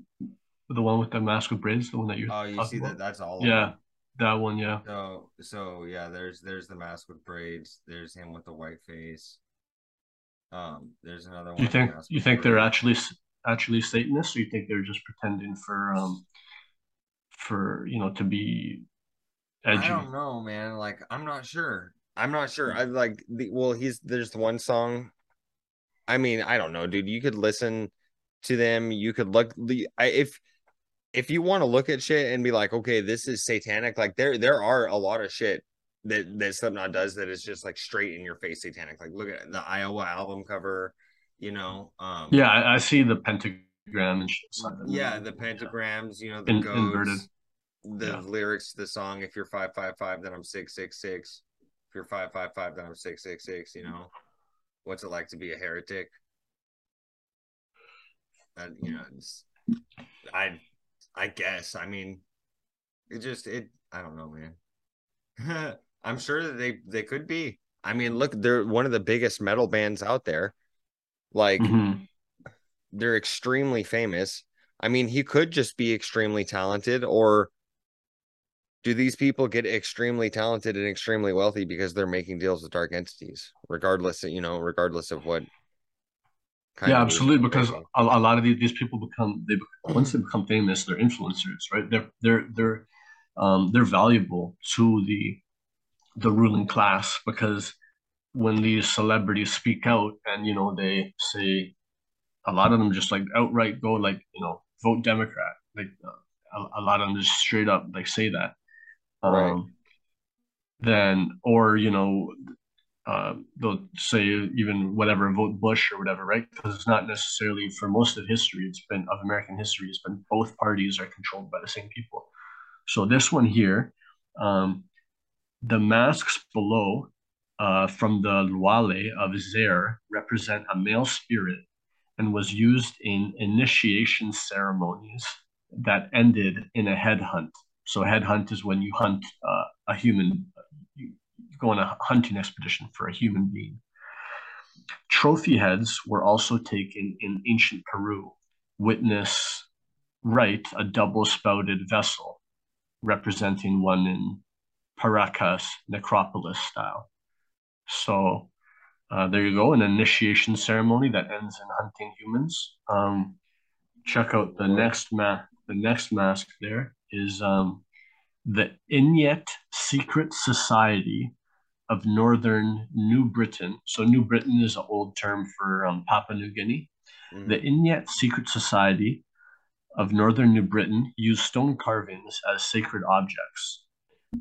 the one with the mask with braids, the one that you're Oh, you see that? That's all of Yeah, that one. Yeah. So so yeah, there's there's the mask with braids. There's him with the white face. Um, there's another one. You think you think they're actually actually Satanists, or you think they're just pretending for um for you know to be edgy? I don't know, man. Like I'm not sure. I'm not sure. I like the well, he's there's one song. I mean, I don't know, dude. You could listen to them. You could look the I if if you want to look at shit and be like, okay, this is satanic, like there there are a lot of shit that that Slipknot does that is just like straight in your face satanic. Like look at the Iowa album cover, you know. Um Yeah, I, I see the pentagram and shit. yeah, the pentagrams, you know, the In- goats, inverted. the Yeah. lyrics to the song, if you're five five five, then I'm six six six. If you're five five five, then I'm six six six, you know. What's it like to be a heretic? That you know, I I guess. I mean it just it I don't know, man. I'm sure that they they could be. I mean, look, they're one of the biggest metal bands out there. Like Mhm. they're extremely famous. I mean, he could just be extremely talented, or do these people get extremely talented and extremely wealthy because they're making deals with dark entities, regardless of you know, regardless of what? Yeah, absolutely. Because a, a lot of these, these people become they once they become famous, they're influencers, right? They're they're they're um, they're valuable to the the ruling class because when these celebrities speak out and you know they say a lot of them just like outright go like you know vote Democrat, like uh, a, a lot of them just straight up like say that. Um, Right. Then or you know uh, they'll say even whatever vote Bush or whatever, right? Because it's not necessarily for most of history. It's been of American history. It's been both parties are controlled by the same people. So this one here, um, the masks below uh, from the Luale of Zer represent a male spirit and was used in initiation ceremonies that ended in a headhunt. So headhunt is when you hunt uh, a human, go on a hunting expedition for a human being. Trophy heads were also taken in ancient Peru. Witness right a double spouted vessel representing one in Paracas necropolis style. So uh, there you go, an initiation ceremony that ends in hunting humans. Um, check out the next ma- the next mask there is um, the Inyet Secret Society of Northern New Britain. So New Britain is an old term for um, Papua New Guinea. Mhm. The Inuit Secret Society of Northern New Britain used stone carvings as sacred objects.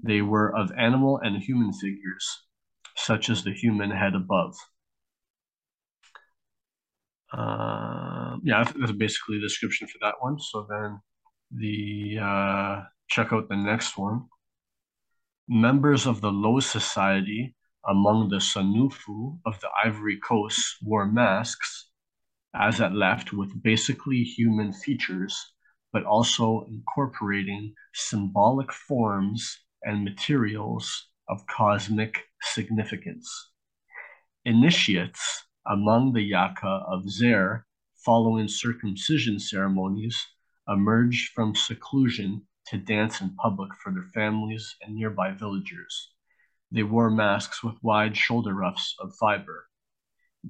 They were of animal and human figures, such as the human head above. Uh, yeah, that's- that's basically the description for that one. So then the uh, check out the next one. Members of the Low Society among the Senufo of the Ivory Coast wore masks as at left with basically human features, but also incorporating symbolic forms and materials of cosmic significance. Initiates among the Yaka of Zer, following circumcision ceremonies, emerged from seclusion to dance in public for their families and nearby villagers. They wore masks with wide shoulder ruffs of fiber.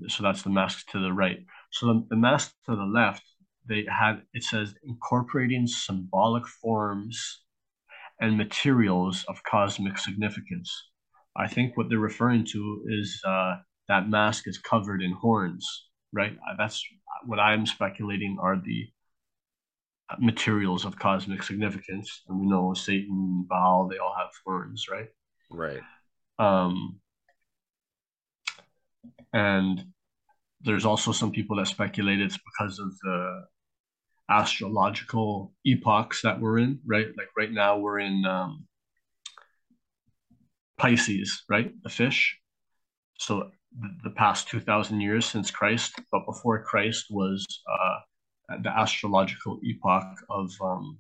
So that's the mask to the right. So the, the mask to the left, they had it says incorporating symbolic forms and materials of cosmic significance. I think what they're referring to is uh, that mask is covered in horns, right? Uh, That's what I'm speculating are the materials of cosmic significance. And we know Satan, Baal, they all have horns, right? Right. Um, and there's also some people that speculate it's because of the astrological epochs that we're in, right? Like right now we're in um, Pisces, right? The fish. So the, the past 2,000 years since Christ, but before Christ was uh, the astrological epoch of, um,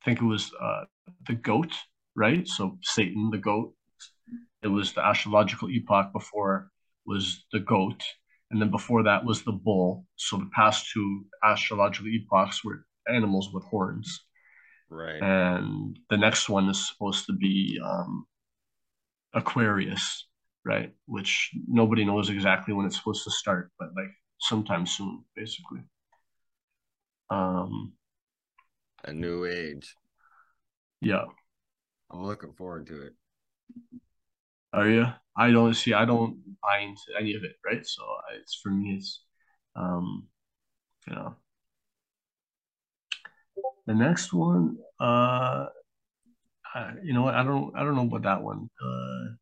I think it was uh, the goat, right? So Satan, the goat. It was the astrological epoch before was the goat, and then before that was the bull. So the past two astrological epochs were animals with horns, Right. and the next one is supposed to be um, Aquarius, right? Which nobody knows exactly when it's supposed to start, but like sometime soon, basically. Um, A new age. yeah. I'm looking forward to it. Are you? I don't see. I don't buy into any of it, right? So it's for me. It's, um, you know, The next one, uh, uh, you know what? I don't I don't know about that one. Uh,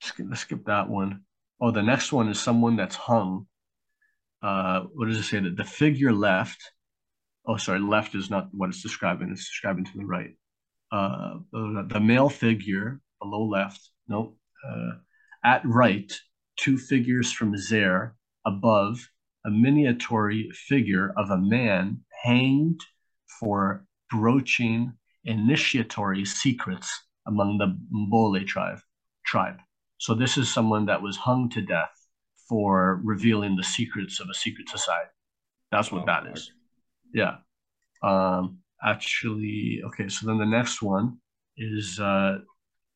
skip, let's skip that one. Oh, the next one is someone that's hung. Uh, what does it say? That the figure left. Oh, sorry, left is not what it's describing. It's describing to the right. Uh, the, the male figure below left. Nope. Uh, at right, two figures from there. Above, a miniatory figure of a man hanged for broaching initiatory secrets among the Mbole tribe. tribe. So this is someone that was hung to death for revealing the secrets of a secret society. That's what Oh, that is. Yeah. Um, actually, okay. So then the next one is uh,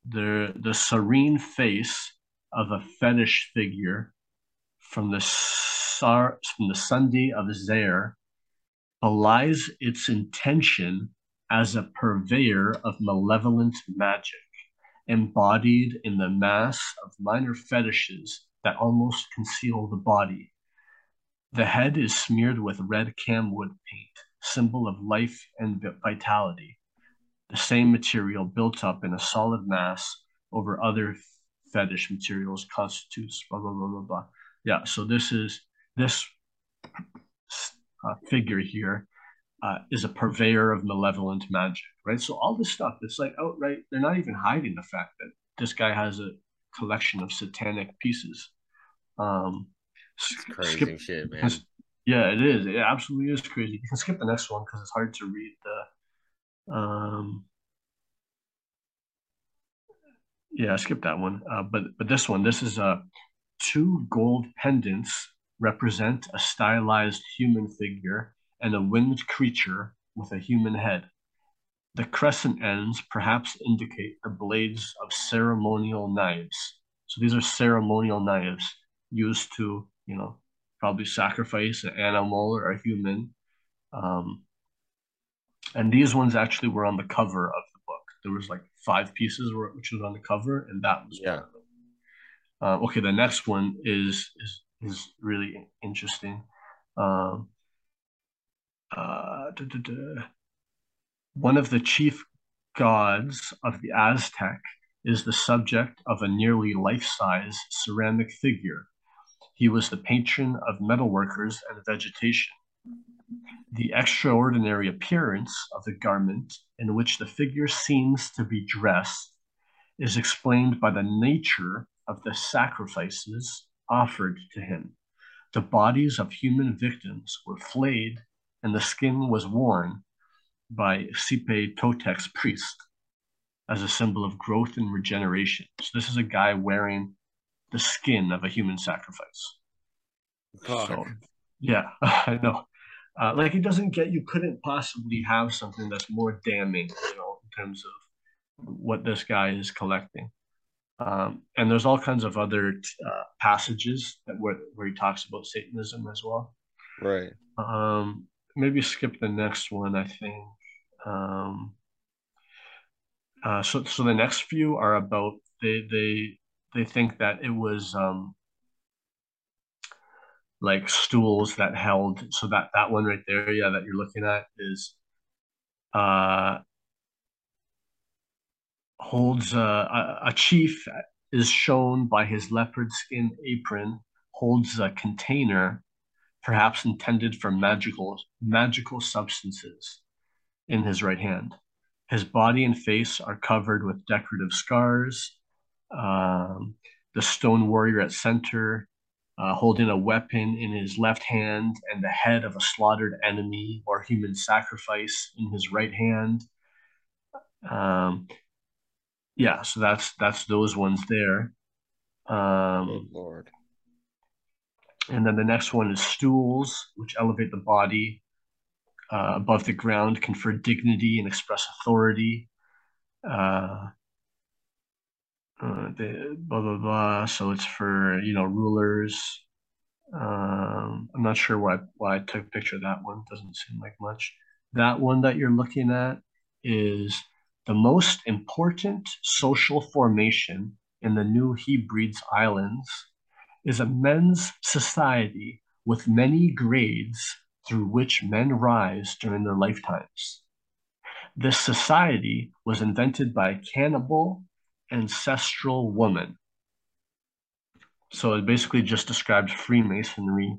the the serene face of a fetish figure from the Sar from the Songye of Zaire belies its intention as a purveyor of malevolent magic, embodied in the mass of minor fetishes that almost conceal the body. The head is smeared with red camwood paint, symbol of life and vitality. The same material built up in a solid mass over other fetish materials constitutes blah blah blah blah blah. Yeah, so this is this uh, figure here uh, is a purveyor of malevolent magic, right? So all this stuff, it's like outright, they're not even hiding the fact that this guy has a collection of satanic pieces. Um, It's crazy skip- shit, man. yeah, it is. It absolutely is crazy. You can skip the next one because it's hard to read the. Um, yeah, skip that one. Uh, but but this one, this is uh, two gold pendants represent a stylized human figure and a winged creature with a human head. The crescent ends perhaps indicate the blades of ceremonial knives. So these are ceremonial knives used to, you know, probably sacrifice an animal or a human. Um, and these ones actually were on the cover of the book. There was like five pieces were, which was on the cover, and that was Yeah. one of them. Uh, okay, the next one is is is really interesting. Um, uh. One of the chief gods of the Aztec is the subject of a nearly life-size ceramic figure. He was the patron of metalworkers and vegetation. The extraordinary appearance of the garment in which the figure seems to be dressed is explained by the nature of the sacrifices offered to him. The bodies of human victims were flayed and the skin was worn by Xipe Totec's priest as a symbol of growth and regeneration. So this is a guy wearing the skin of a human sacrifice. So, yeah, I know. Uh, like it doesn't get you couldn't possibly have something that's more damning, you know, in terms of what this guy is collecting. Um, and there's all kinds of other uh, passages that where where he talks about Satanism as well. Right. Um, maybe skip the next one. I think. Um, uh, so so the next few are about they they they think that it was um, like stools that held. So that that one right there, yeah, that you're looking at is uh, holds uh, a, a chief is shown by his leopard skin apron holds a container perhaps intended for magical magical substances in his right hand his body and face are covered with decorative scars um, the stone warrior at center uh, holding a weapon in his left hand and the head of a slaughtered enemy or human sacrifice in his right hand um, yeah so that's that's those ones there um, Good lord. and then the next one is stools, which elevate the body uh, above the ground, confer dignity and express authority. Uh, uh, the, blah blah blah. So it's for you know rulers. Um, I'm not sure why why I took a picture of that one. Doesn't seem like much. That one that you're looking at is the most important social formation in the New Hebrides Islands is a men's society with many grades through which men rise during their lifetimes. This society was invented by cannibal ancestral woman. So it basically just describes Freemasonry,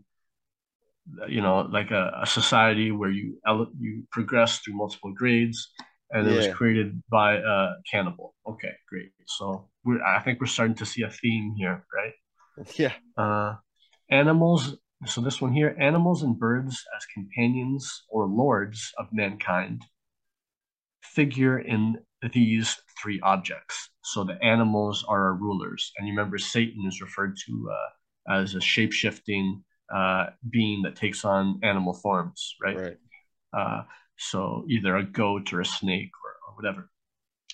you know, like a, a society where you ele- you progress through multiple grades, and it was created by a cannibal. Okay, great. So we're I think we're starting to see a theme here, right? Yeah. Uh, animals. So this one here, animals and birds as companions or lords of mankind figure in these three objects. So the animals are our rulers, and you remember Satan is referred to uh, as a shape-shifting uh, being that takes on animal forms, right? Right. Uh, so either a goat or a snake or, or whatever.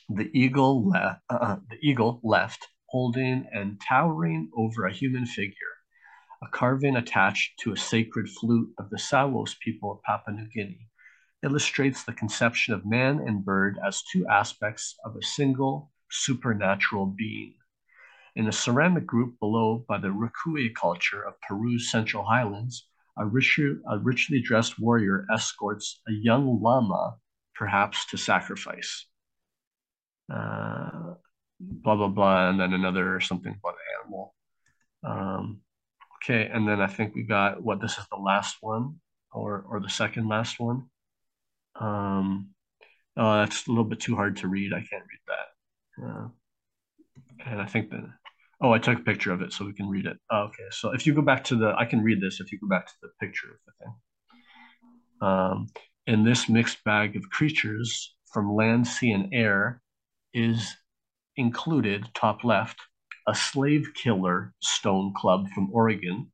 The eagle left, uh, the eagle left, holding and towering over a human figure, a carving attached to a sacred flute of the Salos people of Papua New Guinea, illustrates the conception of man and bird as two aspects of a single supernatural being. In a ceramic group below by the Recuay culture of Peru's Central Highlands, a, rich, a richly dressed warrior escorts a young llama, perhaps to sacrifice. Uh, blah, blah, blah, and then another something about an animal. Um, okay, and then I think we got what this is the last one, or, or the second last one. Um, oh, that's a little bit too hard to read. I can't read that. Uh, and I think that, oh, I took a picture of it so we can read it. Oh, okay, so if you go back to the, I can read this if you go back to the picture of the thing. Um, in this mixed bag of creatures from land, sea, and air is included, top left, a slave killer stone club from Oregon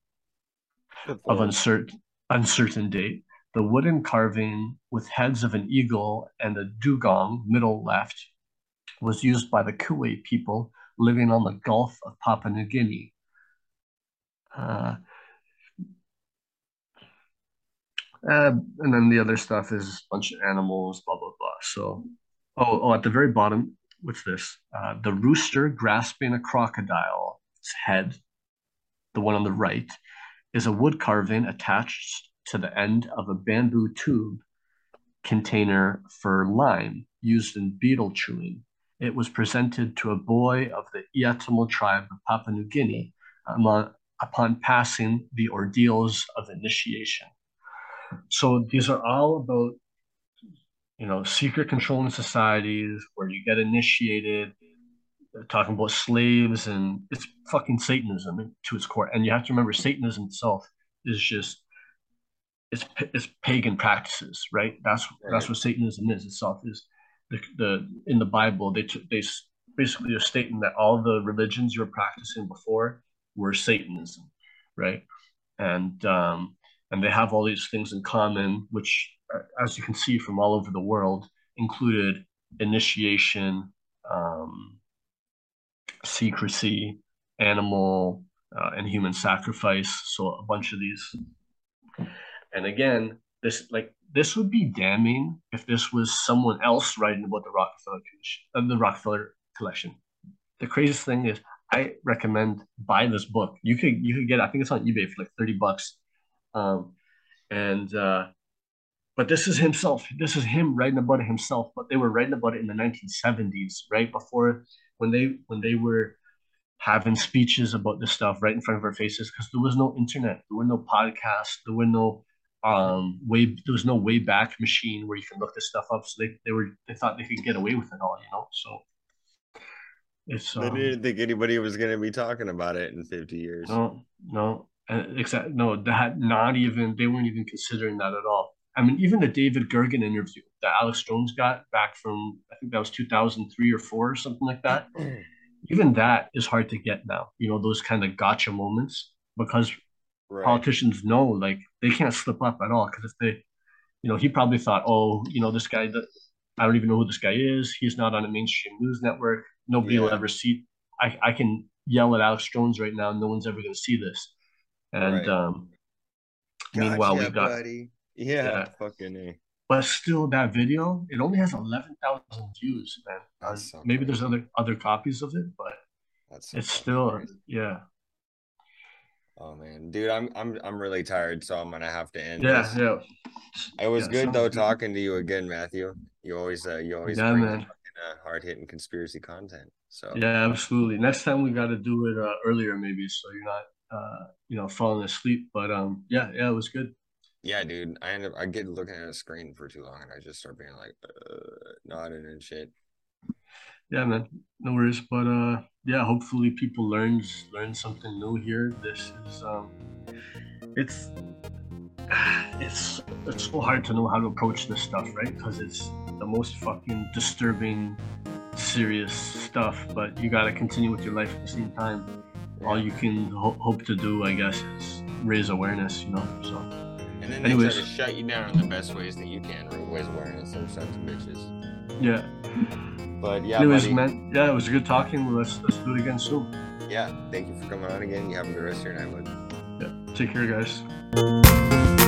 of uncertain, uncertain date, the wooden carving with heads of an eagle and a dugong, middle left, was used by the Kiwai people living on the Gulf of Papua New Guinea. Uh, uh, and then the other stuff is a bunch of animals, blah, blah, blah. So, oh, oh at the very bottom, what's this? Uh, the rooster grasping a crocodile's head, the one on the right, is a wood carving attached to the end of a bamboo tube container for lime used in betel chewing. It was presented to a boy of the Iatmul tribe of Papua New Guinea among, upon passing the ordeals of initiation. So these are all about, you know, secret controlling societies where you get initiated, They're talking about slaves, and it's fucking Satanism to its core. And you have to remember, Satanism itself is just it's it's pagan practices, right? That's that's what Satanism is itself. Is the the in the Bible they t- they s- basically are stating that all the religions you were practicing before were Satanism, right? And um, and they have all these things in common, which, uh, as you can see from all over the world, included initiation, um, secrecy, animal uh, and human sacrifice. So a bunch of these. And again, this like this would be damning if this was someone else writing about the Rockefeller uh, the Rockefeller collection. The craziest thing is, I recommend buy this book. You could you could get I think it's on eBay for like thirty bucks, um, and uh, but this is himself. This is him writing about it himself. But they were writing about it in the nineteen seventies, right before when they when they were having speeches about this stuff right in front of our faces because there was no internet, there were no podcasts, there were no um way there was no way back machine where you can look this stuff up. So they, they were they thought they could get away with it all, you know. So it's They um, didn't think anybody was going to be talking about it in 50 years. no no uh, except no that not even they weren't even considering that at all. I mean, even the David Gergen interview that Alex Jones got back from I think that was 2003 or four or something like that. even that is hard to get now. You know, those kind of gotcha moments because Right. politicians know like they can't slip up at all. Because if they, you know, he probably thought, oh, you know, this guy that I don't even know who this guy is. He's not on a mainstream news network. Nobody will ever see. I I can yell at Alex Jones right now. No one's ever going to see this. And Right. um, meanwhile, we Gotcha, got buddy. Yeah, Yeah. fucking A. but still that video it only has 11,000 views man maybe there's other other copies of it but That's it's still crazy. yeah Oh man, dude, I'm I'm I'm really tired, so I'm gonna have to end. Yeah, this. yeah. It was Yeah, good though good. talking to you again, Matthew. You always uh, you always Yeah, man. uh, hard hitting conspiracy content. So Yeah, absolutely. Next time we got to do it uh, earlier, maybe, so you're not, uh, you know, falling asleep. But um, yeah, yeah, it was good. yeah, dude, I end up I get looking at a screen for too long, and I just start being like uh, nodding and shit. Yeah, man, no worries. But uh, yeah, hopefully people learns learn something new here. This is um, it's it's it's so hard to know how to approach this stuff, right? Because it's the most fucking disturbing, serious stuff. But you gotta continue with your life at the same time. All you can ho- hope to do, I guess, is raise awareness. You know, so. And then they Anyways. try to shut you down in the best ways that you can, raise awareness, those sons of bitches. Yeah. But yeah, Anyways, buddy, man. Yeah, it was good talking. Let's let's do it again soon. yeah, thank you for coming on again. You have a good rest of your night, bud. Yeah. Take care, guys.